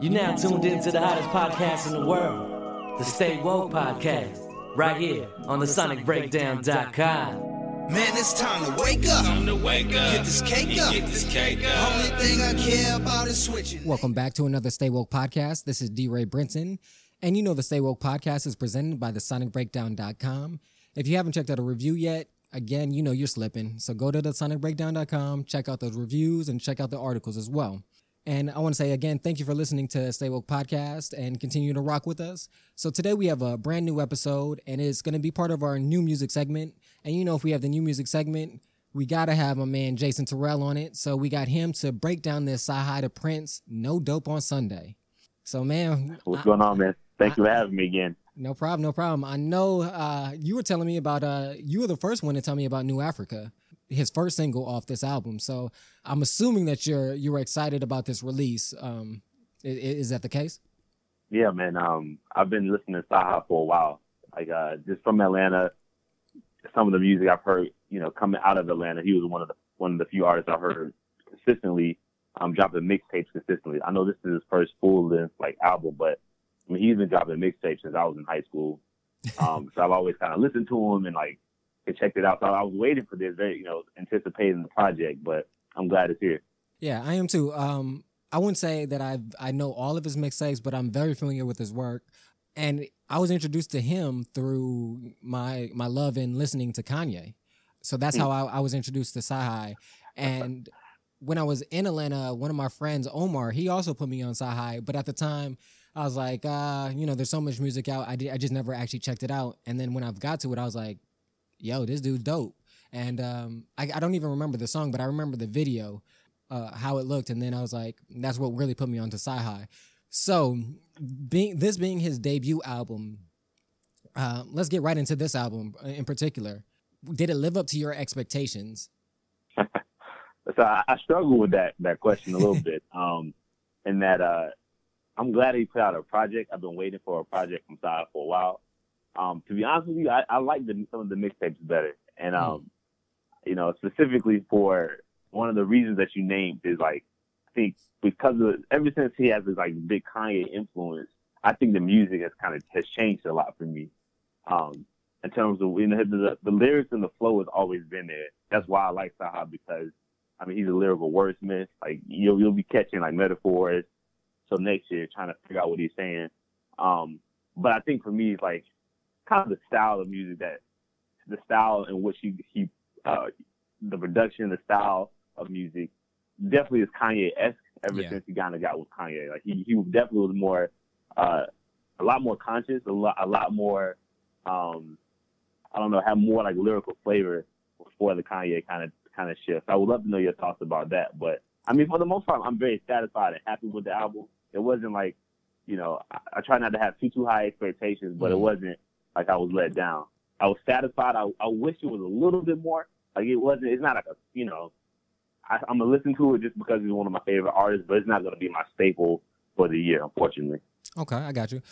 You're now tuned in to the hottest podcast in the world, the Stay Woke Podcast, right here on the SonicBreakdown.com. Man, it's time to wake up. Time to wake up. Get this cake up. Get this cake up. Only thing I care about is switching. Welcome back to another Stay Woke podcast. This is D. Ray Brinson. And you know the Stay Woke podcast is presented by the sonicbreakdown.com. If you haven't checked out a review yet, again, you know you're slipping. So go to the sonicbreakdown.com, check out those reviews, and check out the articles as well. And I want to say again, thank you for listening to Stay Woke Podcast and continue to rock with us. So today we have a brand new episode, and it's going to be part of our new music segment. And you know, if we have the new music segment, we got to have my man Jason Terrell on it. So we got him to break down this CyHi the Prince, No Dope on Sunday. So, man, What's I- going on, man? Thank you for having me again. no problem, no problem. I know uh, you were telling me about, uh, you were the first one to tell me about New Africa, his first single off this album. So I'm assuming that you're you were excited about this release. Um, i- i- is that the case? Yeah, man. Um, I've been listening to CyHi for a while. Like, uh, just from Atlanta, some of the music I've heard, you know, coming out of Atlanta, he was one of the one of the few artists I've heard consistently, um, dropping mixtapes consistently. I know this is his first full length like album, but I mean, he's been dropping mixtapes since I was in high school. Um, so I've always kind of listened to him and like and checked it out. So I was waiting for this, very, you know, anticipating the project, but I'm glad it's here. Yeah, I am too. Um, I wouldn't say that I I know all of his mixtapes, but I'm very familiar with his work. And I was introduced to him through my my love in listening to Kanye. So that's how I, I was introduced to CyHi. And when I was in Atlanta, one of my friends, Omar, he also put me on CyHi. But at the time, I was like, uh, you know, there's so much music out. I did, I just never actually checked it out. And then when I've got to it, I was like, yo, this dude's dope. And um, I, I don't even remember the song, but I remember the video, uh, how it looked. And then I was like, that's what really put me onto CyHi. So, being this being his debut album, uh, let's get right into this album in particular. Did it live up to your expectations? so I, I struggle with that that question a little bit. Um, in that uh, I'm glad he put out a project. I've been waiting for a project from Side for a while. Um, to be honest with you, I, I like the, some of the mixtapes better, and um, you know, specifically for one of the reasons that you named is like I think because of ever since he has this like big Kanye influence, I think the music has kind of has changed a lot for me. Um, in terms of you know, the, the lyrics and the flow has always been there. That's why I like CyHi because I mean he's a lyrical wordsmith. Like you'll you'll be catching like metaphors. So next year trying to figure out what he's saying. Um, but I think for me like kind of the style of music that the style in which he he uh, the production, the style of music definitely is Kanye esque ever Yeah. since he kind of got with Kanye. Like he he definitely was more uh, a lot more conscious, a lot a lot more um, I don't know, have more like lyrical flavor before the Kanye kind of kind of shift. I would love to know your thoughts about that. But I mean, for the most part, I'm very satisfied and happy with the album. It wasn't like, you know, I, I try not to have too too high expectations, but it Mhm. wasn't like I was let down. I was satisfied. I I wish it was a little bit more. Like it wasn't. It's not like a you know. I, I'm gonna listen to it just because he's one of my favorite artists, but it's not gonna be my staple for the year, unfortunately. Okay, I got you.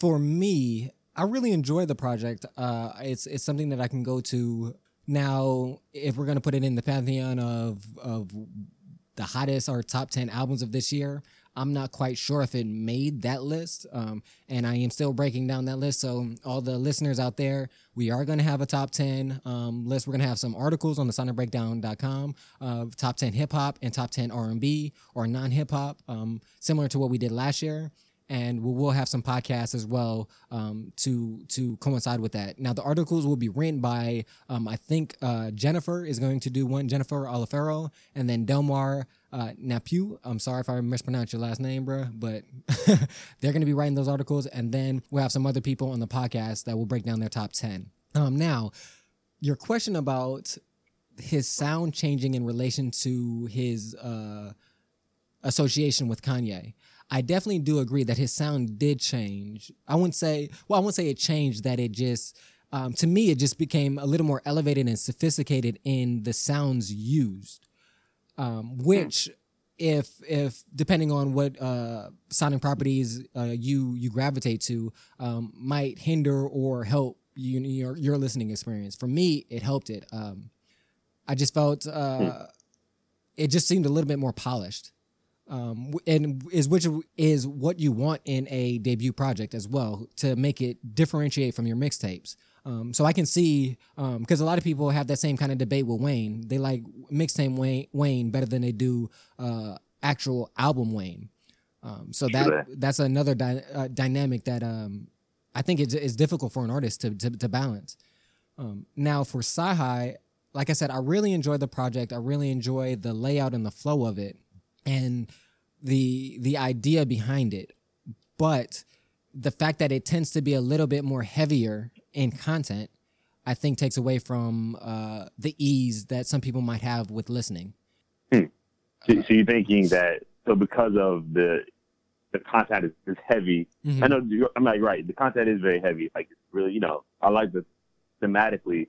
For me, I really enjoy the project. Uh, it's it's something that I can go to now. If we're gonna put it in the pantheon of of the hottest or top ten albums of this year, I'm not quite sure if it made that list. Um, and I am still breaking down that list. So all the listeners out there, we are gonna have a top ten um, list. We're gonna have some articles on the sonicbreakdown.com of top ten hip hop and top ten R&B or non hip hop, um, similar to what we did last year and we will have some podcasts as well um, to to coincide with that. Now the articles will be written by um, I think uh, Jennifer is going to do one, Jennifer Olifero, and then Delmar uh, Napu. I'm sorry if I mispronounced your last name, bro, but they're going to be writing those articles, and then we'll have some other people on the podcast that will break down their top ten. Um, now, your question about his sound changing in relation to his uh, association with Kanye. I definitely do agree that his sound did change. I wouldn't say, well, I wouldn't say it changed, that it just, um, to me, it just became a little more elevated and sophisticated in the sounds used, um, which, if if depending on what uh, sonic properties uh, you you gravitate to, um, might hinder or help you, your your listening experience. For me, it helped it. Um, I just felt uh, it just seemed a little bit more polished um, and is which is what you want in a debut project as well to make it differentiate from your mixtapes. Um, so I can see because a lot of people have that same kind of debate with Wayne. They like mixtape Wayne, Wayne better than they do uh, actual album Wayne. Um, so that Sure. that's another dy- uh, dynamic that um, I think it's, is difficult for an artist to to, to balance. Um, now for Sci like I said, I really enjoy the project. I really enjoy the layout and the flow of it, and the the idea behind it. But the fact that it tends to be a little bit more heavier in content, I think takes away from uh, the ease that some people might have with listening. So, so you're thinking that so because of the the content is, is heavy. Mhm. I know I'm not right. The content is very heavy. Like really, you know, I like the thematically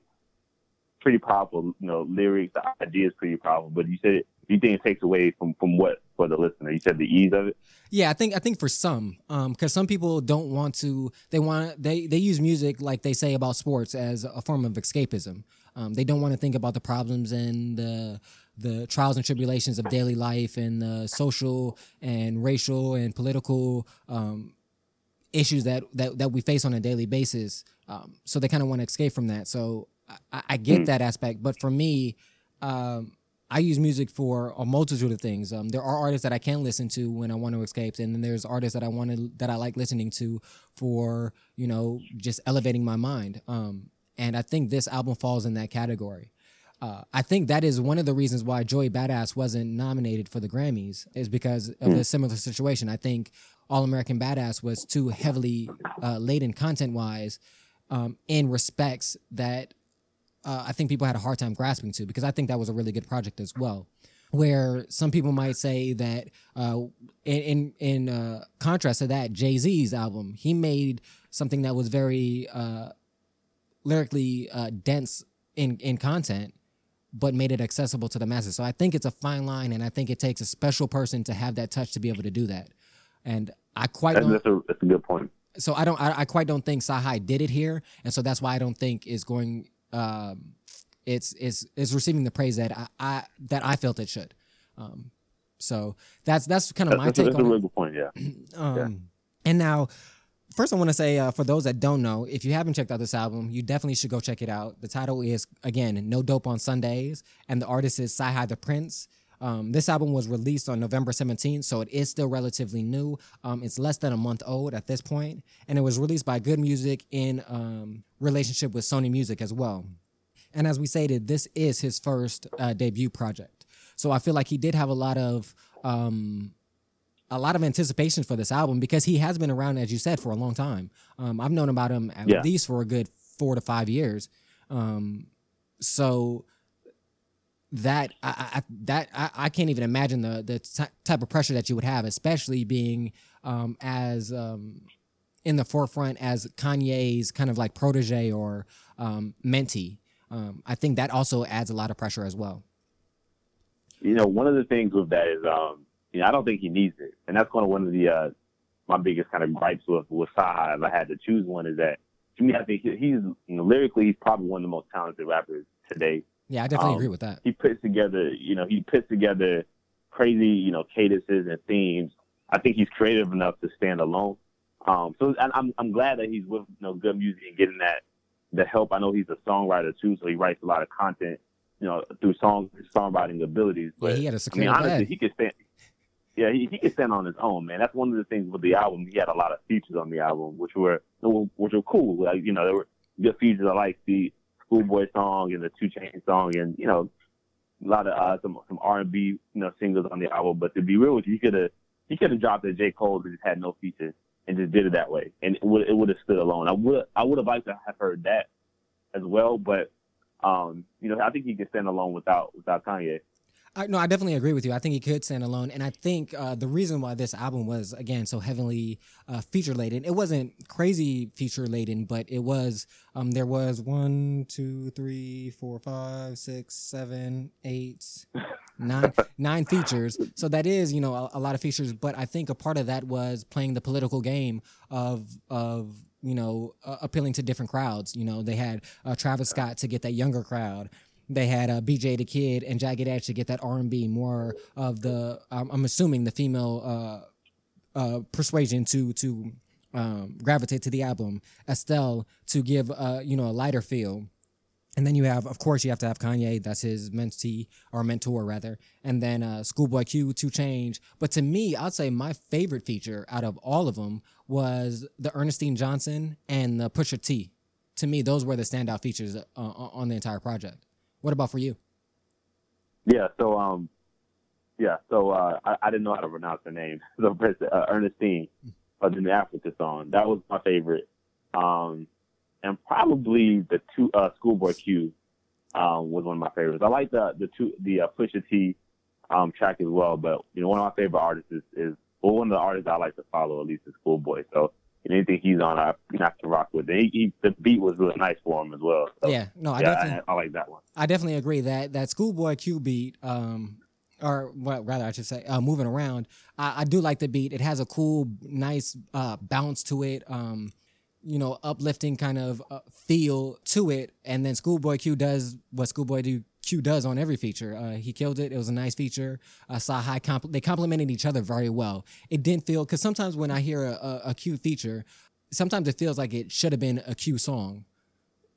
pretty powerful. You know, lyrics, the idea is pretty powerful. But you said you think it takes away from from what for the listener? You said the ease of it. Yeah, I think I think for some, because some people don't want to. They want they they use music like they say about sports as a form of escapism. Um, they don't want to think about the problems and the the trials and tribulations of daily life and the social and racial and political um, issues that, that that we face on a daily basis. Um, so they kind of want to escape from that. So I, I get that aspect, but for me, um, I use music for a multitude of things. Um, there are artists that I can listen to when I want to escape, and then there's artists that I want to that I like listening to for you know just elevating my mind. Um, and I think this album falls in that category. Uh, I think that is one of the reasons why Joey Badass wasn't nominated for the Grammys is because of a similar situation. I think All American Badass was too heavily uh, laden content wise um, in respects that uh, I think people had a hard time grasping to because I think that was a really good project as well. Where some people might say that, uh, in in, in uh, contrast to that, Jay Z's album, he made something that was very uh, lyrically uh, dense in in content, but made it accessible to the masses. So I think it's a fine line, and I think it takes a special person to have that touch to be able to do that. And I quite That's, don't that's a that's a good point. so I don't I, I quite don't think CyHi did it here, and so that's why I don't think is going um it's it's is receiving the praise that I, I that I felt it should. Um so that's that's kind of my That's, take that's a on really it. good point. Yeah. Um and now first I want to say uh, for those that don't know, if you haven't checked out this album, you definitely should go check it out. The title is again No Dope on Sundays, and the artist is Sci the Prince. Um, this album was released on November 17th, so it is still relatively new. Um, it's less than a month old at this point, and it was released by Good Music in um, relationship with Sony Music as well. And as we stated, this is his first uh, debut project, so I feel like he did have a lot of um, a lot of anticipation for this album because he has been around, as you said, for a long time. Um, I've known about him at Yeah. least for a good four to five years. Um, so that I, I that I, I can't even imagine the the ty- type of pressure that you would have, especially being um, as um, in the forefront as Kanye's kind of like protege or um, mentee. Um, I think that also adds a lot of pressure as well. you know, one of the things with that is, um, you know, I don't think he needs it, and that's kind of one of the uh, my biggest kind of gripes with with CyHi. If I had to choose one, is that to me, I think he's you know lyrically, he's probably one of the most talented rappers today. Yeah, I definitely Um, agree with that. He puts together, you know, he puts together crazy, you know, cadences and themes. I think he's creative enough to stand alone. Um, so I'm I'm glad that he's with you know good music and getting that the help. I know he's a songwriter too, so he writes a lot of content, you know, through song songwriting abilities. Yeah, he had a I mean, honestly, bag. he could stand. Yeah, he, he could stand on his own, man. That's one of the things with the album. He had a lot of features on the album, which were which were cool. Like you know, there were good features. I like the Schoolboy song and the 2 Chainz song, and you know, a lot of uh, some some R and B you know singles on the album. But to be real with you, he could have he could have dropped a J Cole who just had no features and just did it that way, and it would it would have stood alone. I would I would have liked to have heard that as well, but um, you know, I think he could stand alone without without Kanye. I, no, I definitely agree with you. I think he could stand alone, and I think uh, the reason why this album was again so heavily uh, feature laden, it wasn't crazy feature laden, but it was. Um, there was one, two, three, four, five, six, seven, eight, nine, nine features. So that is, you know, a, a lot of features. But I think a part of that was playing the political game of of you know uh, appealing to different crowds. You know, they had uh, Travis Scott to get that younger crowd. They had uh, BJ the Kid and Jagged Edge to get that R and B more of the I'm, assuming the female uh, uh, persuasion to to um, gravitate to the album. Estelle to give uh, you know a lighter feel. And then you have, of course, you have to have Kanye. That's his mentee or mentor, rather. And then uh, Schoolboy Q, 2 Chainz. But to me, I'd say my favorite feature out of all of them was the Ernestine Johnson and the Pusha T. To me, those were the standout features uh, on the entire project. What about for you? Yeah. So, um, yeah. So uh, I, I didn't know how to pronounce her name. So uh, Ernestine, of the New Africa song. That was my favorite. Um, and probably the two uh, Schoolboy Q um, was one of my favorites. I like the the two the uh, Pusha T um, track as well, but you know one of my favorite artists is, is well, one of the artists I like to follow at least is Schoolboy. So anything he's on, I you have to rock with. It. He, he, the beat was really nice for him as well. So, yeah, no, I yeah, definitely I, I, like that one. I definitely agree that that Schoolboy Q beat. Um, or well, rather, I should say, uh, moving around. I, I, do like the beat. It has a cool, nice uh, bounce to it. Um, you know, uplifting kind of uh, feel to it. And then Schoolboy Q does what Schoolboy do, Q does on every feature. Uh, he killed it. It was a nice feature. Uh, CyHi comp- they complemented each other very well. It didn't feel because sometimes when I hear a, a, a Q feature, sometimes it feels like it should have been a Q song.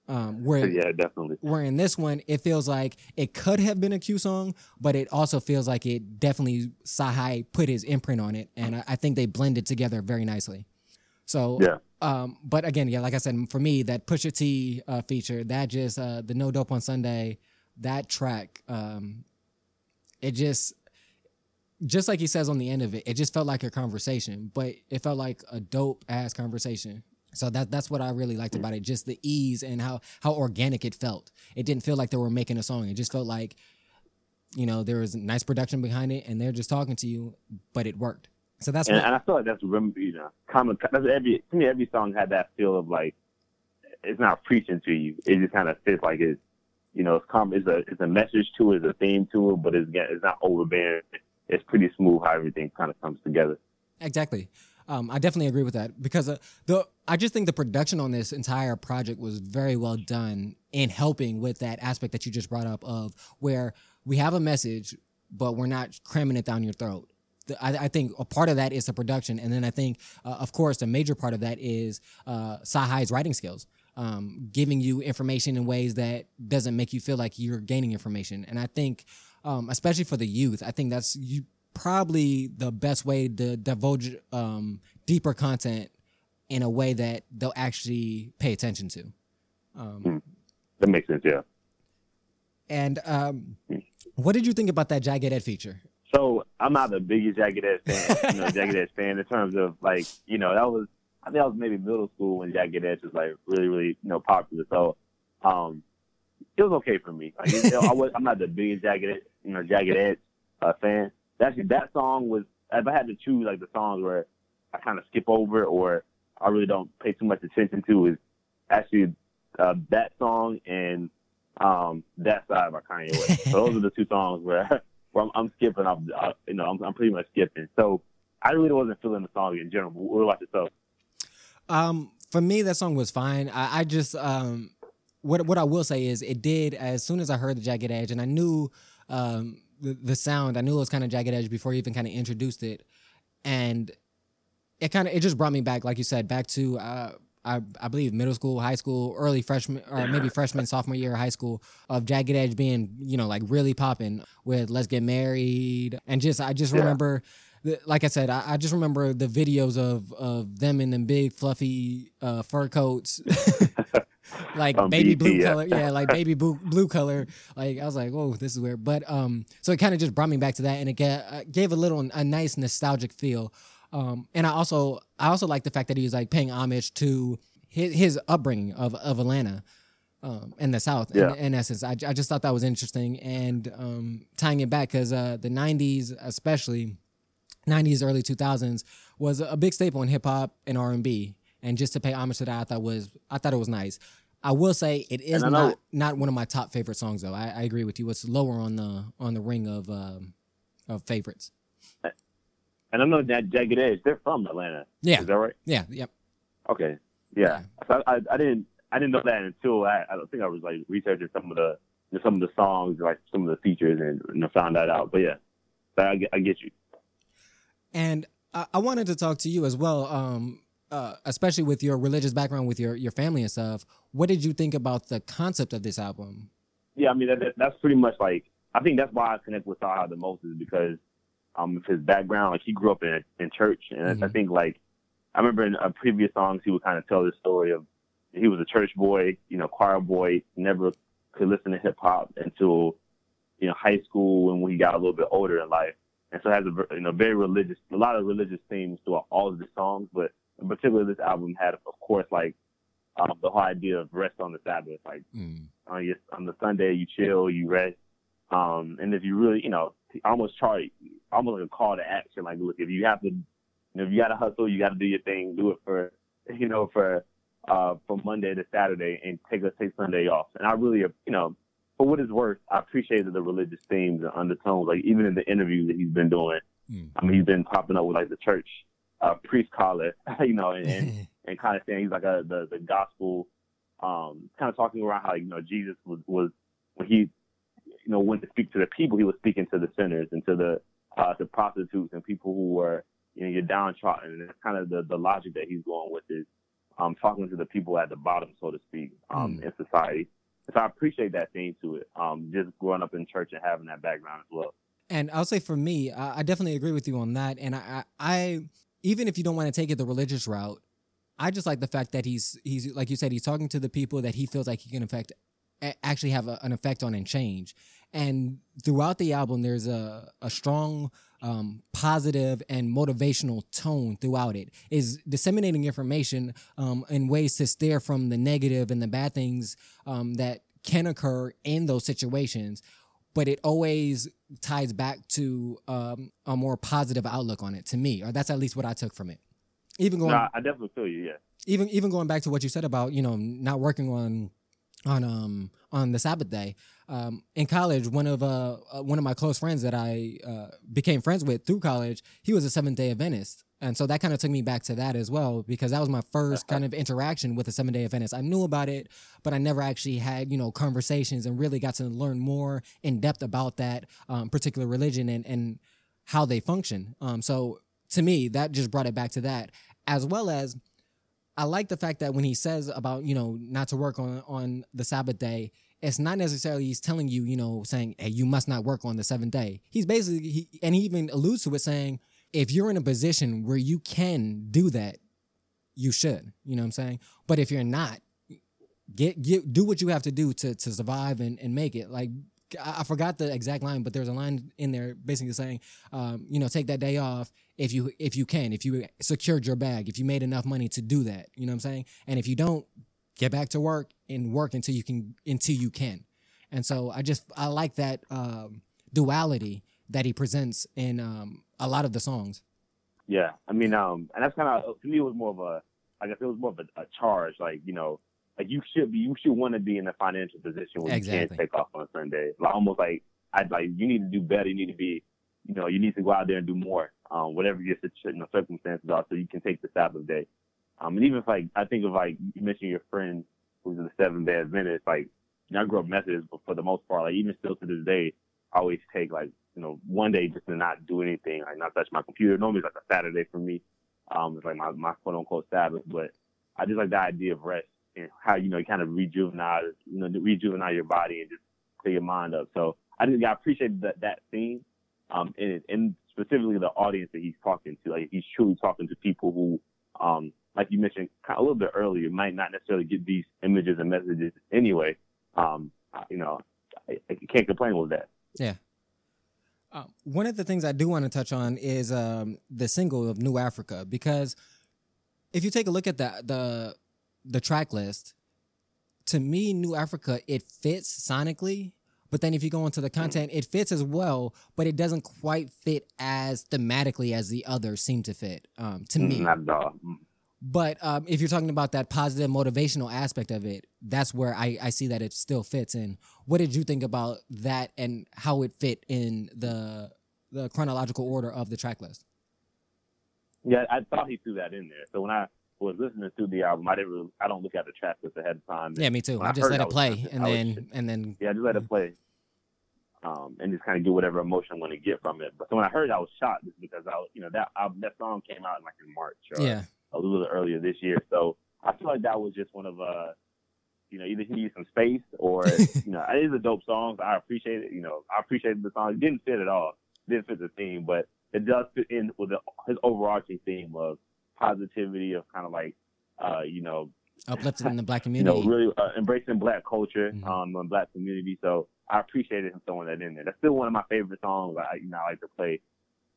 Um, where yeah, definitely. Where in this one, it feels like it could have been a Q song, but it also feels like it definitely CyHi put his imprint on it, and I, I think they blended together very nicely. So yeah. Um, but again, yeah, like I said, for me, that Pusha T uh, feature, that just uh, the No Dope on Sunday, that track, um, it just, just like he says on the end of it, it just felt like a conversation, but it felt like a dope ass conversation. So that that's what I really liked about it, just the ease and how how organic it felt. It didn't feel like they were making a song. It just felt like, you know, there was nice production behind it, and they're just talking to you, but it worked. So that's and, what, and I feel like that's you know common. That's every to me every song had that feel of like it's not preaching to you. It just kind of fits like it's you know it's com- it's a it's a message to it, it's a theme to it, but it's it's not overbearing. It's pretty smooth how everything kind of comes together. Exactly. Um, I definitely agree with that because uh, the I just think the production on this entire project was very well done in helping with that aspect that you just brought up of where we have a message, but we're not cramming it down your throat. I, I, think a part of that is the production, and then I think, uh, of course, a major part of that is uh, CyHi's writing skills, um, giving you information in ways that doesn't make you feel like you're gaining information. And I think, um, especially for the youth, I think that's you, probably the best way to divulge um, deeper content in a way that they'll actually pay attention to. Um, hmm. that makes sense, yeah. And um, what did you think about that Jagged Edge feature? So I'm not the biggest Jagged Edge fan, you know, Jagged Edge fan in terms of like, you know, that was I think I was maybe middle school when Jagged Edge was like really, really, you know, popular. So um it was okay for me. Like, you know, I was I'm not the biggest Jagged Edge, you know, Jagged Edge uh, fan. Actually that song was if I had to choose like the songs where I kind of skip over or I really don't pay too much attention to is actually uh, that song and um, that side by Kanye West. so those are the two songs where where I'm, I'm skipping. I'm, uh, you know, I'm, I'm, pretty much skipping. So I really wasn't feeling the song in general. What about yourself? Um, for me, that song was fine. I, I just um, what what I will say is it did as soon as I heard the Jagged Edge, and I knew um the, the sound. I knew it was kind of Jagged Edge before he even kind of introduced it, and it kind of it just brought me back, like you said, back to. Uh, I, I believe middle school, high school, early freshman, or maybe freshman, sophomore year of high school of Jagged Edge being, you know, like really popping with Let's Get Married. And just, I just remember, the, like I said, I, I, just remember the videos of, of them in them big fluffy uh, fur coats. like um, baby blue yeah. color, yeah, like baby blue, blue color. Like I was like, "Whoa, this is weird." But um, so it kind of just brought me back to that, and it gave, uh, gave a little a nice nostalgic feel um, and I also I also like the fact that he was like paying homage to his, his upbringing of of Atlanta. Um, in the South, yeah. in, in, essence, I, I just thought that was interesting, and um, tying it back because uh, the '90s, especially '90s, early 2000s, was a big staple in hip hop and R and B, and just to pay homage to that, I thought was I thought it was nice. I will say it is not not one of my top favorite songs though. I, I, agree with you. It's lower on the on the ring of um, of favorites. And I know that Jagged Edge, they're from Atlanta. Yeah. Is that right? Yeah. Yep. Okay. Yeah. yeah. So I, I, didn't I didn't know that until I, I think I was like researching some of the some of the songs, like some of the features, and you know, found that out. But yeah, I, I get you. And I, I wanted to talk to you as well, um, uh, especially with your religious background, with your your family and stuff. What did you think about the concept of this album? Yeah, I mean that, that- that's pretty much like I think that's why I connect with CyHi the most is because um of his background. Like he grew up in in church, and I- I think like I remember in uh, previous songs he would kind of tell the story of he was a church boy, you know, choir boy, never could listen to hip hop until you know high school and when he got a little bit older in life, and so it has a you know very religious, a lot of religious themes throughout all of the songs, but in particular this album had of course like um, the whole idea of rest on the Sabbath, like Mm. on your on the Sunday you chill, you rest. Um, and if you really, you know, almost try almost like a call to action. Like, look, if you have to, you know, if you got to hustle, you got to do your thing. Do it for, you know, for uh from Monday to Saturday, and take a take Sunday off. And I really, you know, for what it's worth, I appreciated the religious themes and undertones. Like even in the interviews that he's been doing, Mm. I mean, he's been popping up with like the church uh, priest collar, you know, and, and and kind of saying he's like a the the gospel, um, kind of talking around how you know Jesus was was when he, you know, went to speak to the people, he was speaking to the sinners and to the uh, to prostitutes and people who were you know you're downtrodden. And that's kind of the the logic that he's going with is um talking to the people at the bottom, so to speak, um Mm. in society. So I appreciate that theme to it. Um, just growing up in church and having that background as well. And I'll say for me, I, I definitely agree with you on that. And I, I, I, even if you don't want to take it the religious route, I just like the fact that he's he's like you said, he's talking to the people that he feels like he can affect, actually have a, an effect on and change. And throughout the album, there's a a strong, um, positive and motivational tone throughout it. Is disseminating information um, in ways to steer from the negative and the bad things um, that can occur in those situations but it always ties back to um, a more positive outlook on it to me, or that's at least what I took from it. Even going, No, I I definitely feel you. Yeah. even even going back to what you said about you know not working on on um on the Sabbath day. Um, in college, one of uh, uh one of my close friends that I uh, became friends with through college, he was a Seventh Day Adventist, and so that kind of took me back to that as well because that was my first kind of interaction with a Seventh Day Adventist. I knew about it, but I never actually had you know conversations and really got to learn more in depth about that um, particular religion and and how they function. Um, so to me, that just brought it back to that, as well as I like the fact that when he says about you know not to work on on the Sabbath day, it's not necessarily he's telling you you know saying hey you must not work on the seventh day. He's basically he, and he even alludes to it saying if you're in a position where you can do that, you should. You know what I'm saying? But if you're not, get get do what you have to do to to survive and and make it. Like I, forgot the exact line, but there's a line in there basically saying, um, you know, take that day off if you if you can, if you secured your bag, if you made enough money to do that. You know what I'm saying? And if you don't, get back to work and work until you can until you can. And so I just I like that um, duality that he presents in um, a lot of the songs. Yeah, I mean, um, and that's kind of to me it was more of a, I guess it was more of a, a charge. Like you know, like you should be, you should want to be in a financial position where you can't take off on Sunday. Like almost like I'd like you need to do better. You need to be, you know, you need to go out there and do more. Um, whatever your situ- you know, circumstances are, so you can take the Sabbath day. Um, and even if like I think of like you mentioned your friend who's in the seven day Adventist, like you know, I grew up Methodist, but for the most part, like even still to this day, I always take like you know one day just to not do anything, like not touch my computer. Normally it's like a Saturday for me. Um, it's like my my quote unquote Sabbath, but I just like the idea of rest and how you know you kind of rejuvenate you know rejuvenate your body and just clear your mind up. So I just I appreciate that that theme, um, and and specifically the audience that he's talking to. Like he's truly talking to people who, um, like you mentioned a little bit earlier, might not necessarily get these images and messages anyway. Um, you know, I, I can't complain with that. Uh, one of the things I do want to touch on is um, the single of New Africa because if you take a look at the the the track list, to me, New Africa it fits sonically, but then if you go into the content, it fits as well, but it doesn't quite fit as thematically as the others seem to fit. Um, to me, Not at all. But um, if you're talking about that positive motivational aspect of it, that's where I, I see that it still fits in. What did you think about that and how it fit in the the chronological order of the track list? Yeah, I thought he threw that in there. So when I was listening through the album, I didn't really, I don't look at the track list ahead of time. Yeah, me too. I I just let it play and was then and then Yeah, I just let it play. Um, and just kind of get whatever emotion I want to get from it. But so when I heard it, I was shocked just because I was, you know, that that song came out like in March or yeah, a little earlier this year. So I feel like that was just one of, uh, you know, either he needs some space or, you know, it is a dope song. I appreciate it. You know, I appreciated the song. It didn't fit at all. didn't fit the theme, but it does fit in with the, his overarching theme of positivity, of kind of like, uh, you know, uplifting the black community. you know, really uh, embracing black culture, Mhm. um, and black community. So I appreciated him throwing that in there. That's still one of my favorite songs. I, you know, I like to play.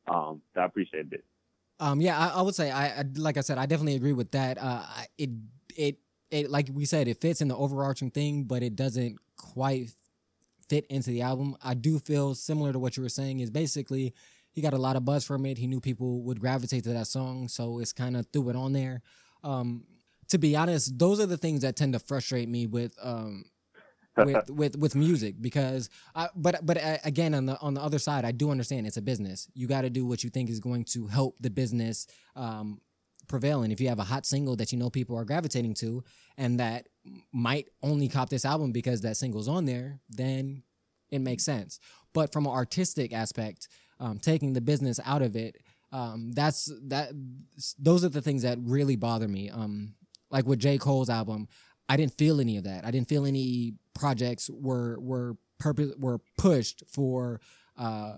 Um, so I appreciated it. Um, yeah, I, I would say I, I like I said, I definitely agree with that. Uh, it it it like we said, it fits in the overarching thing, but it doesn't quite fit into the album. I do feel similar to what you were saying. Is basically he got a lot of buzz from it. He knew people would gravitate to that song, so it's kind of threw it on there. Um, to be honest, those are the things that tend to frustrate me with um with with with music because I but but uh, again on the on the other side I do understand it's a business. You got to do what you think is going to help the business um prevail and if you have a hot single that you know people are gravitating to and that might only cop this album because that single's on there, then it makes sense. But from an artistic aspect, um, taking the business out of it, um, that's that. Those are the things that really bother me. Um, like with J Cole's album, I didn't feel any of that. I didn't feel any projects were were purpose were pushed for uh,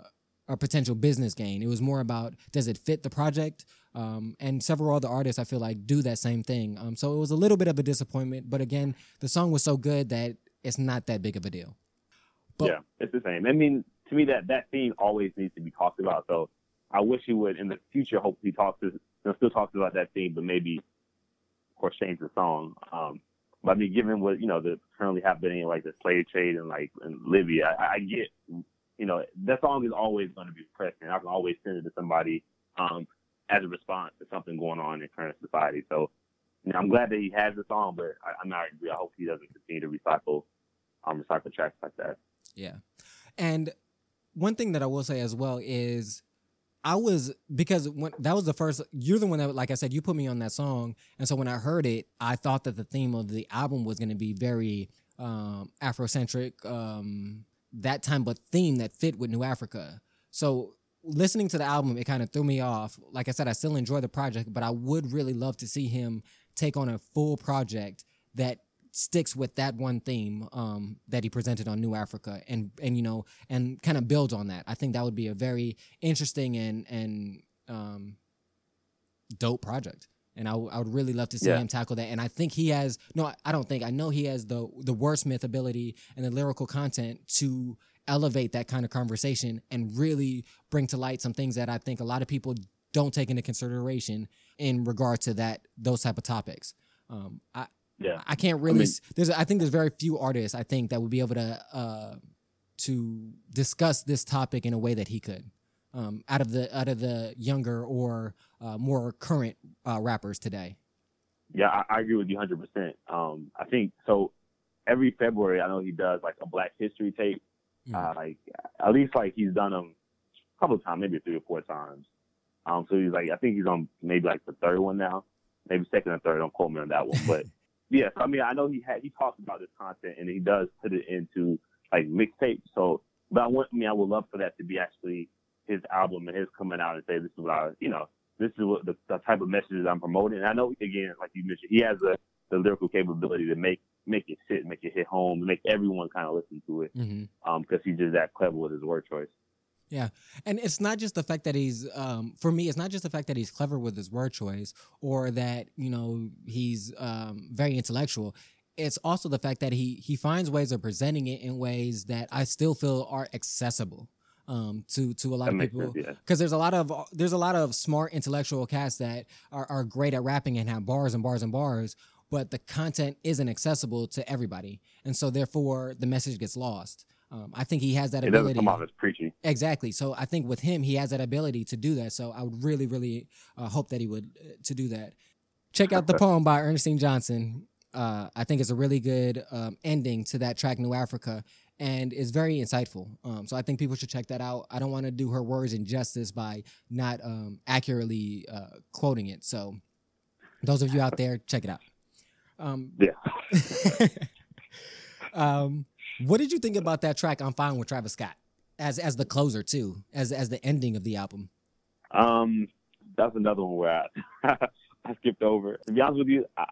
a potential business gain. It was more about does it fit the project? Um, and several other artists I feel like do that same thing. Um, so it was a little bit of a disappointment, but again, the song was so good that it's not that big of a deal. But- yeah, it's the same. I mean, to me, that that theme always needs to be talked about. So I wish he would in the future. Hopefully, talk to still talk about that theme, but maybe, of course, change the song. Um, but I mean, given what you know, the currently happening like the slave trade and like in Libya, I, I get, you know, that song is always going to be present. I can always send it to somebody um, as a response to something going on in current society. So, you know, I'm glad that he has the song, but I, I'm not. I hope he doesn't continue to recycle, um, recycle tracks like that. Yeah. And one thing that I will say as well is I was because when that was the first you're the one that like I said you put me on that song and so when I heard it I thought that the theme of the album was going to be very um afrocentric um that time but theme that fit with New Africa. So listening to the album it kind of threw me off. Like I said I still enjoy the project but I would really love to see him take on a full project that sticks with that one theme um, that he presented on New Africa and and you know and kind of builds on that. I think that would be a very interesting and and um, dope project. And I, w- I would really love to see Yeah. him tackle that. And I think he has no, I- don't think I know he has the the wordsmith ability and the lyrical content to elevate that kind of conversation and really bring to light some things that I think a lot of people don't take into consideration in regard to that those type of topics. Um, I, Yeah. I can't really. mean- there's, I think there's very few artists I think that would be able to uh, to discuss this topic in a way that he could. Um, out of the out of the younger or uh, more current uh, rappers today. Yeah, I, I agree with you 100%. Um, I think so. Every February, I know he does like a Black History tape. Mm. Uh, like at least like he's done them a couple of times, maybe three or four times. Um, so he's like, I think he's on maybe like the third one now, maybe second or third. Don't quote me on that one, but yeah. So, I mean, I know he had he talks about this content and he does put it into like mixtapes. So, but I want, I mean, I would love for that to be actually his album and his coming out and say this is what I, you know, this is what the, the type of messages I'm promoting. And I know again, like you mentioned, he has the the lyrical capability to make make it sit, make it hit home, make everyone kind of listen to it. hmm Um, because he's just that clever with his word choice. And it's not just the fact that he's, um, for me, it's not just the fact that he's clever with his word choice or that you know he's um, very intellectual. It's also the fact that he he finds ways of presenting it in ways that I still feel are accessible um, to to a lot That of people. sense. Yeah. because there's a lot of there's a lot of smart intellectual cats that are, are great at rapping and have bars and bars and bars but the content isn't accessible to everybody and so therefore the message gets lost um, i think he has that It doesn't ability come off as preachy. exactly so i think with him he has that ability to do that so i would really really uh, hope that he would uh, to do that check out the poem by ernestine johnson uh, i think it's a really good um, ending to that track new africa and it's very insightful. Um, so I think people should check that out. I don't want to do her words injustice by not um, accurately uh, quoting it. So Those of you out there, check it out. Um, Yeah. um, what did you think about that track? I'm fine with Travis Scott as as the closer too, as as the ending of the album. Um, that's another one where I, I skipped over. To be honest with you, I,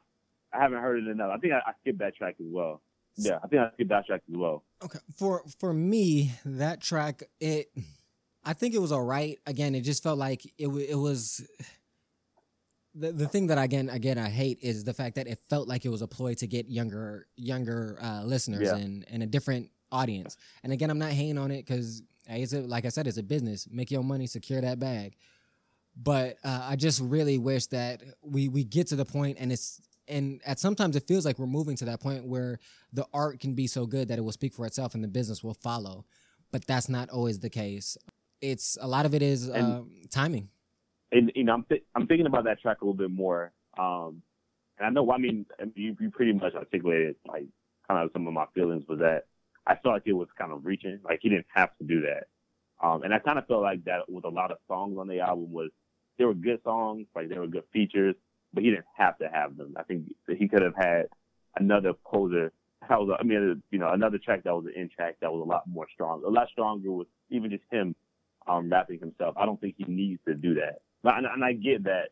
I haven't heard it enough. I think I, I skipped that track as well. Yeah, I think I skipped that track as well. Okay, for for me, that track it, I think it was all right. Again, it just felt like it it was. The, the thing that again again I hate is the fact that it felt like it was a ploy to get younger younger uh, listeners Yeah. and and a different audience. And again, I'm not hating on it because it's a, like I said, it's a business. Make your money, secure that bag. But uh, I just really wish that we we get to the point and it's and at sometimes it feels like we're moving to that point where the art can be so good that it will speak for itself and the business will follow. But that's not always the case. It's a lot of it is um, timing. And you know, I'm th- I'm thinking about that track a little bit more. Um, and I know, I mean, you, you pretty much articulated like kind of some of my feelings was that I felt like it was kind of reaching, like he didn't have to do that. Um, and I kind of felt like that with a lot of songs on the album was they were good songs, like they were good features, but he didn't have to have them. I think he could have had another closer. That was, I mean, you know, another track that was an in track that was a lot more strong, a lot stronger with even just him um, rapping himself. I don't think he needs to do that. And, and I get that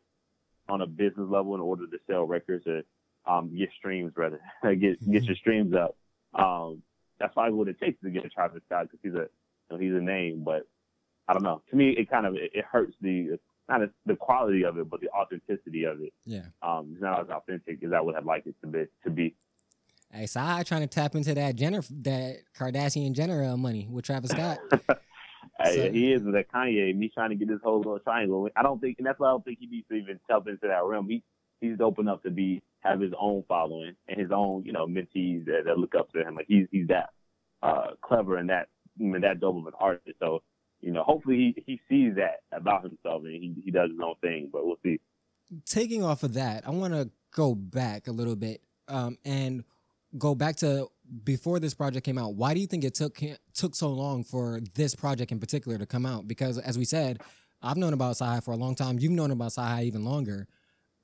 on a business level in order to sell records or um, get streams, rather get get your streams up. Um, that's probably what it takes to get a Travis Scott because he's a you know, he's a name. But I don't know. To me, it kind of it, it hurts the not as- the quality of it, but the authenticity of it. Yeah. Um, it's not as authentic as I would have liked it to be. To be. Hey, so I trying to tap into that Jenner, that Kardashian Jenner uh, money with Travis Scott. Hey, he is with that Kanye. Me trying to get this whole little triangle. I don't think, and that's why I don't think he needs to even tap into that realm. He he's open up to be have his own following and his own, you know, mentees that, that look up to him. Like he's he's that uh, clever and that and that dope of an artist. So you know, hopefully he, he sees that about himself and he he does his own thing. But we'll see. Taking off of that, I want to go back a little bit um, and go back to before this project came out. Why do you think it took took so long for this project in particular to come out? Because as we said, I've known about Sci for a long time. You've known about Sci even longer,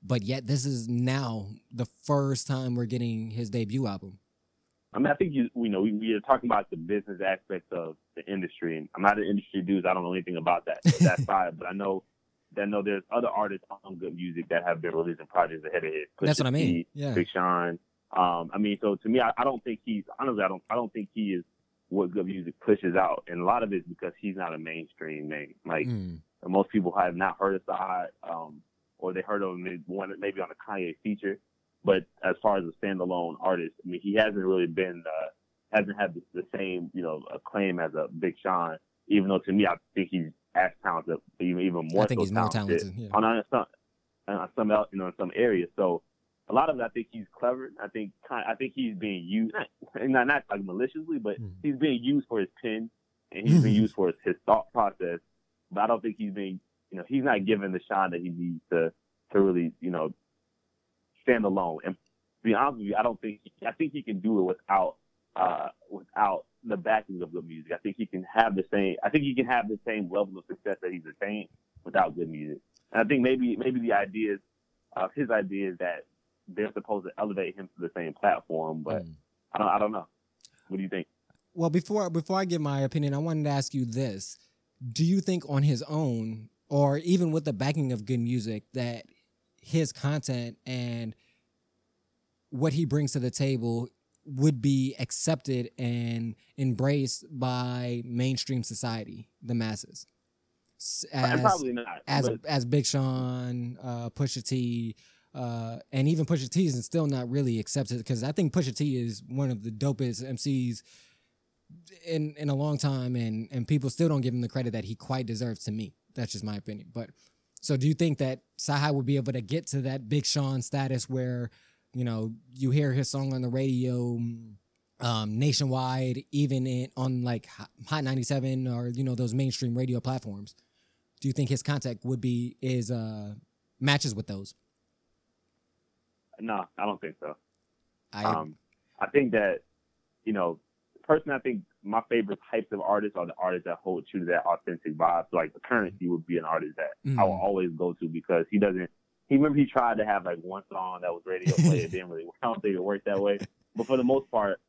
but yet this is now the first time we're getting his debut album. I mean, I think you, you know, we, we are talking about the business aspects of the industry, and I'm not an industry dude. So I don't know anything about that that side, but I know that I know there's other artists on good music that have been releasing projects ahead of his. That's what I mean. T, Yeah. Big Sean. Um, I mean, so to me, I, I don't think he's honestly, I don't, I don't think he is what good music pushes out, and a lot of it is because he's not a mainstream name. Like Mm. most people have not heard of CyHi, um, or they heard of him maybe, one, maybe on a Kanye feature. But as far as a standalone artist, I mean, he hasn't really been, uh, hasn't had the, the same, you know, acclaim as a Big Sean. Even though to me, I think he's as talented, even even more I think so he's more talented, talented. Yeah. on, on some on some you know in some areas. So a lot of it, I think he's clever. I think kind I think he's being used not not, not like maliciously, but Mm. he's being used for his pen and he's being used for his, his thought process. But I don't think he's being you know he's not given the shine that he needs to to really you know stand alone. And to be honest with you, I don't think I think he can do it without uh without the backing of good music. I think he can have the same. I think he can have the same level of success that he's attained without good music. And I think maybe maybe the idea is uh, his idea is that they're supposed to elevate him to the same platform, but Mm. I don't I don't know. What do you think? Well, before before I give my opinion, I wanted to ask you this: Do you think on his own, or even with the backing of good music, that his content and what he brings to the table would be accepted and embraced by mainstream society, the masses? As, probably not. as but- as Big Sean, uh, Pusha T, uh, and even Pusha T is still not really accepted because I think Pusha T is one of the dopest MCs in in a long time, and and people still don't give him the credit that he quite deserves. To me, that's just my opinion. But so, do you think that CyHi would be able to get to that Big Sean status where you know you hear his song on the radio? Um, nationwide, even in on like Hot 97 or you know those mainstream radio platforms do you think his contact would be is uh matches with those? No, I don't think so. I Um, I think that, you know, personally, I think my favorite types of artists are the artists that hold true to that authentic vibe. So like the Curren$y would be an artist that I will always go to because he doesn't, he remember he tried to have like one song that was radio play. It didn't really. I don't think it worked that way. But for the most part,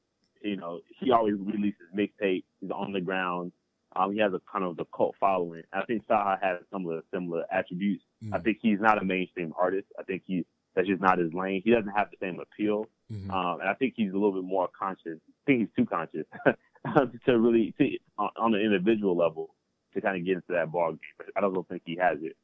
you know, he always releases mixtape. He's on the ground. Um, he has a kind of the cult following. I think CyHi has some of the similar attributes. I Mm. think he's not a mainstream artist. I think he that's just not his lane. He doesn't have the same appeal. Mhm. Um, and I think he's a little bit more conscious. I think he's too conscious to really to, on, on an individual level to kind of get into that ball game. I don't think he has it.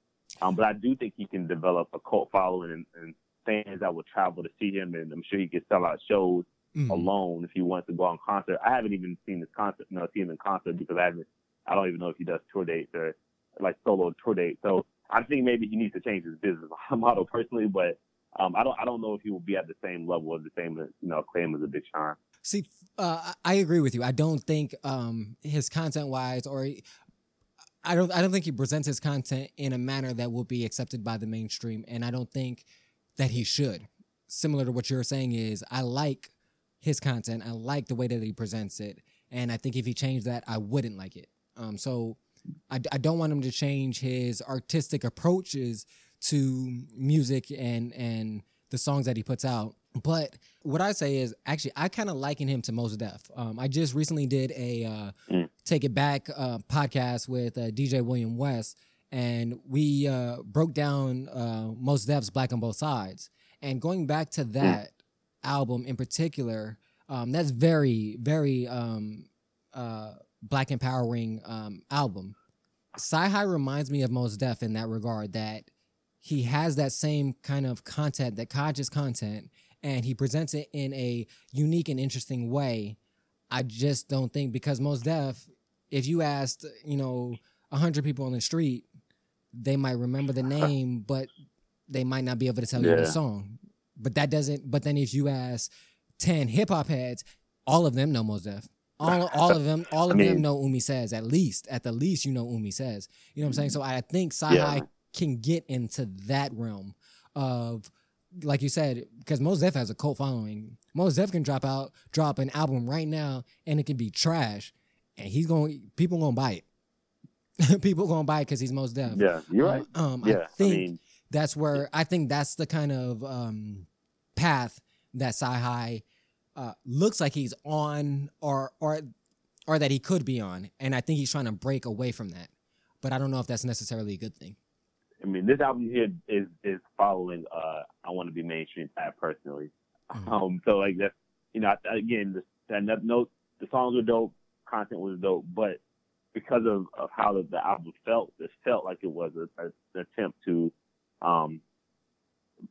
Um, but I do think he can develop a cult following and, and fans that will travel to see him, and I'm sure he could sell out shows Mhm. alone if he wants to go on concert. I haven't even seen his concert, no, seen him in concert because I haven't. I don't even know if he does tour dates or like solo tour dates. So I think maybe he needs to change his business model personally, but um, I don't. I don't know if he will be at the same level as the same, you know, claim as a Big Sean. See, uh, I agree with you. I don't think um, his content wise, or he- I don't, I don't think he presents his content in a manner that will be accepted by the mainstream, and I don't think that he should. Similar to what you're saying is, I like his content. I like the way that he presents it, and I think if he changed that, I wouldn't like it. Um, so I, I don't want him to change his artistic approaches to music and and the songs that he puts out. But what I say is actually I kind of liken him to Mos Def. Um, I just recently did a uh, Mm. Take It Back uh, podcast with uh, DJ William West, and we uh, broke down uh, Mos Def's Black on Both Sides. And going back to that album in particular, um, that's very very um, uh, black empowering um, album. CyHi reminds me of Mos Def in that regard that he has that same kind of content, that conscious content, and he presents it in a unique and interesting way. I just don't think because Mos Def, if you asked, you know, a hundred people on the street, they might remember the name, but they might not be able to tell you the song. But that doesn't. But then if you ask ten hip hop heads, all of them know Mos Def. All, all of them, all I of them know Umi says. At least, at the least, you know Umi says. You know what I'm saying? Mm-hmm. So I think Sci Yeah. Can get into that realm of, like you said, because Mos Def has a cult following. Mos Def can drop out, drop an album right now, and it can be trash, and he's going, people gonna buy it. people gonna buy it because he's Mos Def. Yeah, you're right. Um, Yeah, I I think mean- that's where I think that's the kind of um, path that CyHi uh, looks like he's on, or or or that he could be on, and I think he's trying to break away from that. But I don't know if that's necessarily a good thing. I mean, this album here is is following. Uh, I want to be mainstream type personally. Mhm. Um, so like that's you know, again, the, that no- no, the songs were dope, content was dope, but because of, of how the, the album felt, it felt like it was a, a, an attempt to um,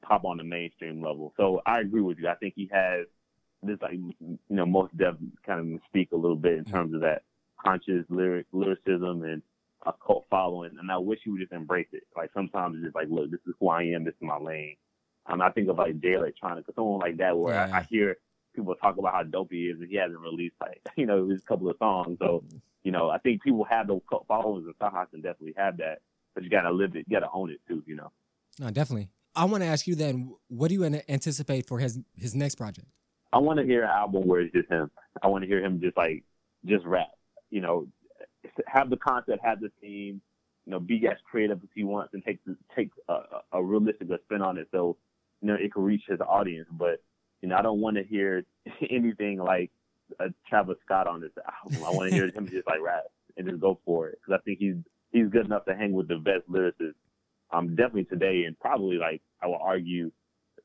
pop on the mainstream level. So I agree with you. I think he has this like you know Mos Def kind of speak a little bit in terms of that conscious lyric lyricism and a cult following, and I wish he would just embrace it. Like sometimes it's just like, look, this is who I am, this is my lane. Um, I think of like Jay Electronica, someone like that, where Yeah. I, I hear people talk about how dope he is, and he hasn't released like you know his couple of songs. So you know, I think people have those cult followers, and CyHi can definitely have that, but you gotta live it, you gotta own it too. You know. No, definitely. I want to ask you then, what do you an- anticipate for his his next project? I want to hear an album where it's just him. I want to hear him just like just rap. You know, have the concept, have the theme. You know, be as creative as he wants and take take a, a- realistic spin on it, so you know it can reach his audience. But you know, I don't want to hear anything like a Travis Scott on this album. I want to hear him just like rap and just go for it because I think he's he's good enough to hang with the best lyricists. Um, definitely today and probably like I will argue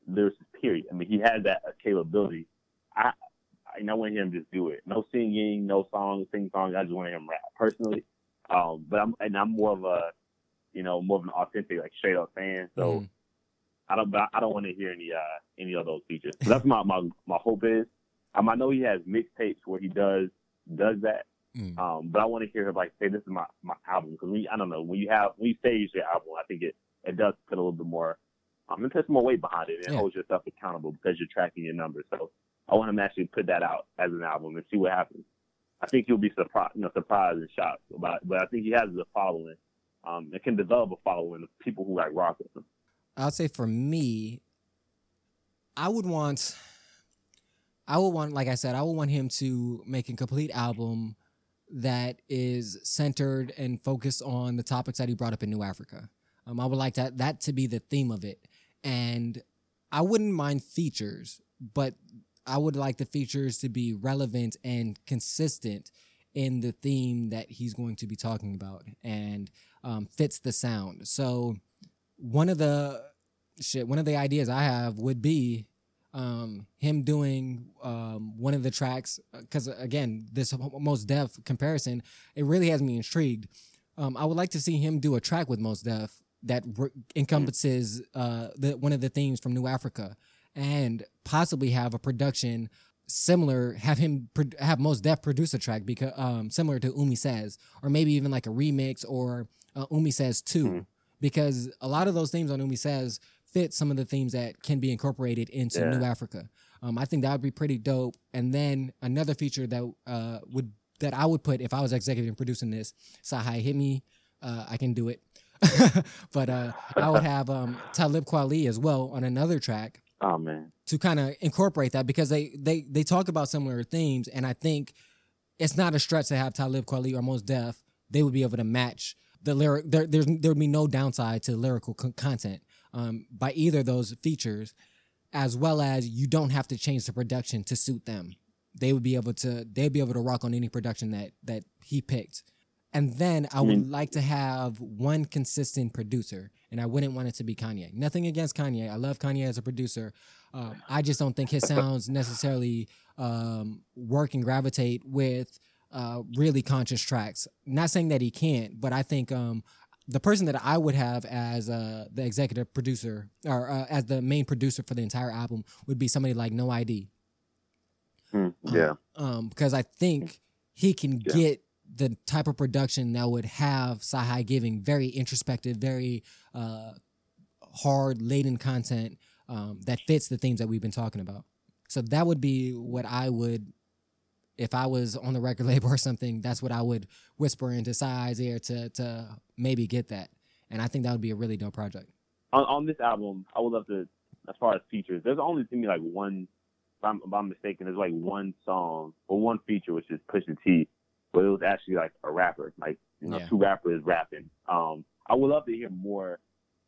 lyricist period. I mean, he has that capability. I, I, I want to him just do it. No singing, no songs, sing songs. I just want to him rap personally. Um, but I'm and I'm more of a, you know, more of an authentic, like straight up fan. So Mhm. I don't, but I don't want to hear any uh any of those features. So that's my my my hope is. Um, I know he has mixtapes where he does does that. Mm. Um, but I want to hear him like say this is my my album because we I don't know when you have when you stage your album, I think it it does put a little bit more um, it puts more weight behind it and Yeah. holds yourself accountable because you're tracking your numbers. So I want him to actually put that out as an album and see what happens. I think he'll be surprised, you know, surprised and shocked about it. But I think he has a following. Um, it can develop a following of people who like rock with him. I'll say for me, I would want, I would want, like I said, I would want him to make a complete album that is centered and focused on the topics that he brought up in New Africa. Um, I would like that that to be the theme of it, and I wouldn't mind features, but I would like the features to be relevant and consistent in the theme that he's going to be talking about and um, fits the sound. So one of the shit, one of the ideas I have would be um, him doing um, one of the tracks because again, this Mos Def comparison it really has me intrigued. Um, I would like to see him do a track with Mos Def that re- encompasses uh, the one of the themes from New Africa, and possibly have a production similar. Have him have Mos Def produce a track because um, similar to Umi Says, or maybe even like a remix or uh, Umi Says 2 Mhm. because a lot of those themes on Umi Says fit some of the themes that can be incorporated into Yeah. New Africa. Um, I think that would be pretty dope. And then another feature that uh, would that I would put if I was executive producing this, CyHi hit me, uh, I can do it. but uh, I would have um, Talib Kweli as well on another track Oh man. to kind of incorporate that because they they they talk about similar themes, and I think it's not a stretch to have Talib Kweli or Mos Def. They would be able to match the lyric. There there's there would be no downside to lyrical con- content um, by either of those features, as well as you don't have to change the production to suit them. They would be able to they'd be able to rock on any production that that he picked. And then I would mean- like to have one consistent producer, and I wouldn't want it to be Kanye. Nothing against Kanye. I love Kanye as a producer. Um, I just don't think his sounds necessarily um, work and gravitate with uh, really conscious tracks. Not saying that he can't, but I think um, the person that I would have as uh, the executive producer or uh, as the main producer for the entire album would be somebody like No ID Hmm, yeah. um, because I think he can Yeah. get the type of production that would have CyHi giving very introspective, very uh, hard, laden content um, that fits the themes that we've been talking about. So that would be what I would, if I was on the record label or something, that's what I would whisper into CyHi's ear to to maybe get that. And I think that would be a really dope project. on, on this album, I would love to, as far as features, there's only to me like one, if I'm, if I'm mistaken, there's like one song or one feature, which is Pusha T, where it was actually like a rapper, like, you know, Yeah. two rappers rapping. Um, I would love to hear more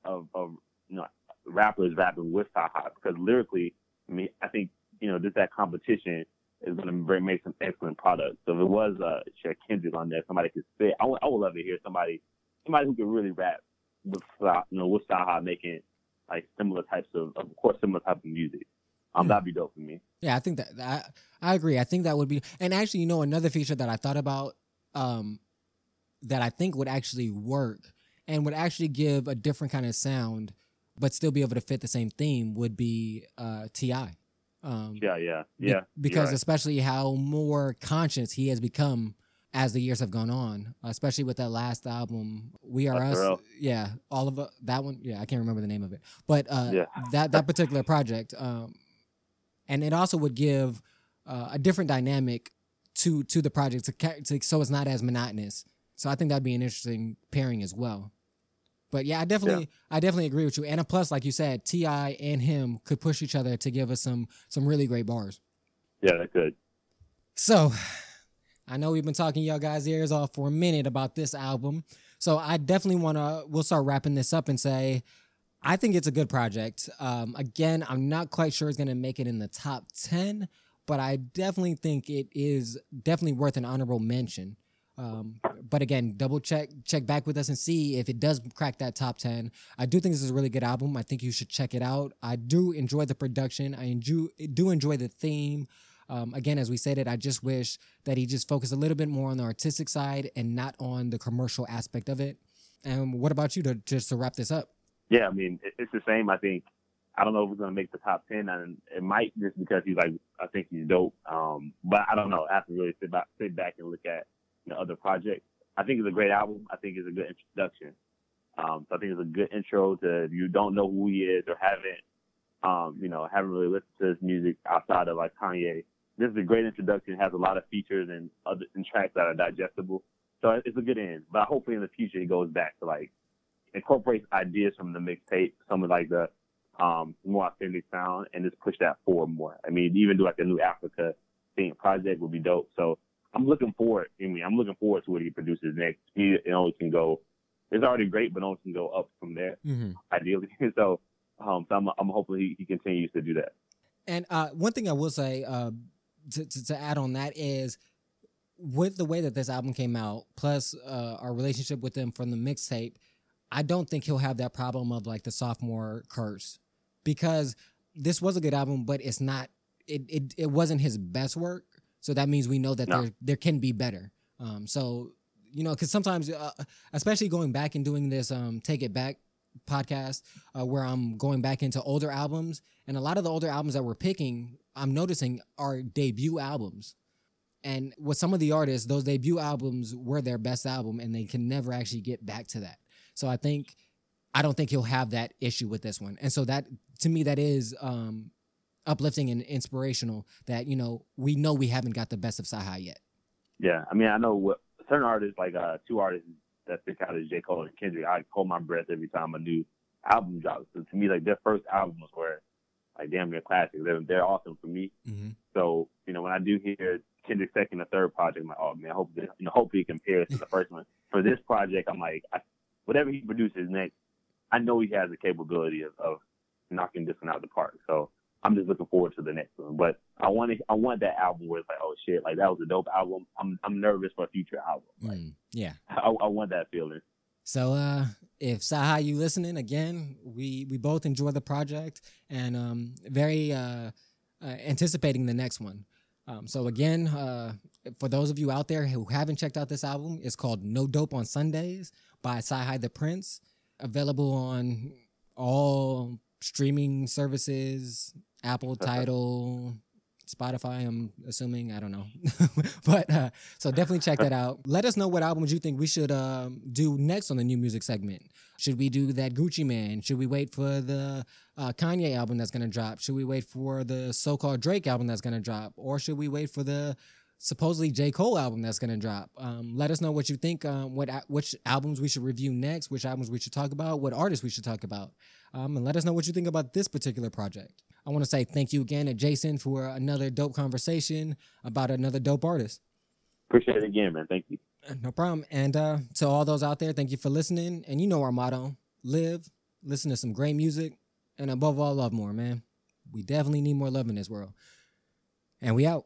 of, of you know, rappers rapping with CyHi because lyrically, I mean, I think, you know, just that competition is going to make some excellent products. So if it was uh, Cher Kendrick on there, somebody could spit, I would, I would love to hear somebody, somebody who could really rap with you know with CyHi making like similar types of of course similar type of music. Um, Hmm. that'd be dope for me. Yeah, I think that I I agree. I think that would be and actually, you know, another feature that I thought about um that I think would actually work and would actually give a different kind of sound, but still be able to fit the same theme would be uh T.I. Um Yeah, yeah, yeah. you're because right. especially how more conscious he has become as the years have gone on, especially with that last album, We Are Us. SRL. Yeah, all of it, that one. Yeah, I can't remember the name of it, but uh, Yeah. that that particular project, um, and it also would give uh, a different dynamic to to the project to, to so it's not as monotonous. So I think that'd be an interesting pairing as well. But yeah, I definitely, I definitely agree with you. And a plus, like you said, Ti and him could push each other to give us some some really great bars. yeah, that could. So, I know we've been talking y'all guys' ears off for a minute about this album. So, I definitely want to, we'll start wrapping this up and say, I think it's a good project. Um, again, I'm not quite sure it's going to make it in the top 10, but I definitely think it is definitely worth an honorable mention. Um, but again, double check check back with us and see if it does crack that top 10. I do think this is a really good album. I think you should check it out. I do enjoy the production. I enjoy, do enjoy the theme. Um, again, as we said it, I just wish that he just focused a little bit more on the artistic side and not on the commercial aspect of it. And what about you to just to wrap this up? Yeah, I mean it's the same. I think I don't know if we're gonna make the top ten, and it might just because he's like I think he's dope. Um, but I don't know. I have to really sit back, sit back and look at you know, other projects. I think it's a great album. I think it's a good introduction. Um, so I think it's a good intro to if you don't know who he is or haven't, um, you know, haven't really listened to his music outside of like Kanye. This is a great introduction. It has a lot of features and other and tracks that are digestible. So it's a good end. But hopefully in the future he goes back to like incorporates ideas from the mixtape, some of like the um more authentic sound, and just push that forward more. I mean, even do like a new Africa theme project would be dope. So I'm looking forward. I mean, I'm looking forward to what he produces next. He it only can go. It's already great, but only can go up from there Mm-hmm. ideally. so Um, so I'm, I'm hoping he, he continues to do that. And uh, one thing I will say uh, to, to, to add on that is with the way that this album came out, plus uh, our relationship with them from the mixtape, I don't think he'll have that problem of like the sophomore curse because this was a good album, but it's not. It it, it wasn't his best work, so that means we know that No. there there can be better. Um, so you know, because sometimes, uh, especially going back and doing this um, take it back podcast, uh, where I'm going back into older albums, and a lot of the older albums that we're picking, I'm noticing are debut albums. And with some of the artists, those debut albums were their best album, and they can never actually get back to that. So I think I don't think he'll have that issue with this one. And so that to me that is um uplifting and inspirational that you know we know we haven't got the best of CyHi yet. Yeah, I mean, I know what certain artists, like uh, two artists that stick out is J. Cole and Kendrick. I hold my breath every time a new album drops. So to me, like their first albums were like damn near classics. They're, they're awesome for me. Mm-hmm. So you know, when I do hear Kendrick's second or third project, I'm like, oh man, I hope this, you know, hopefully it compares to the first one. For this project, I'm like, I, whatever he produces next, I know he has the capability of, of knocking this one out of the park. So I'm just looking forward to the next one. But I want to, I want that album where it's like, oh shit, like that was a dope album. I'm, I'm nervous for a future album. Like, Mm, yeah. I, I want that feeling. So uh if CyHi you listening again, we we both enjoy the project and um very uh, uh anticipating the next one. Um so again, uh for those of you out there who haven't checked out this album, it's called No Dope on Sundays by CyHi the Prince, available on all streaming services, Apple Tidal, Spotify, I'm assuming. I don't know. but uh, so definitely check that out. Let us know what albums you think we should um, do next on the new music segment. Should we do that Gucci Mane? Should we wait for the uh, Kanye album that's going to drop? Should we wait for the so called Drake album that's going to drop? Or should we wait for the supposedly J. Cole album that's going to drop? Um, let us know what you think, um, what which albums we should review next, which albums we should talk about, what artists we should talk about. Um, and let us know what you think about this particular project. I want to say thank you again to Jason for another dope conversation about another dope artist. Appreciate it again, man. Thank you. No problem. And uh, to all those out there, thank you for listening. And you know our motto live, listen to some great music, and above all, love more, man. We definitely need more love in this world. And we out.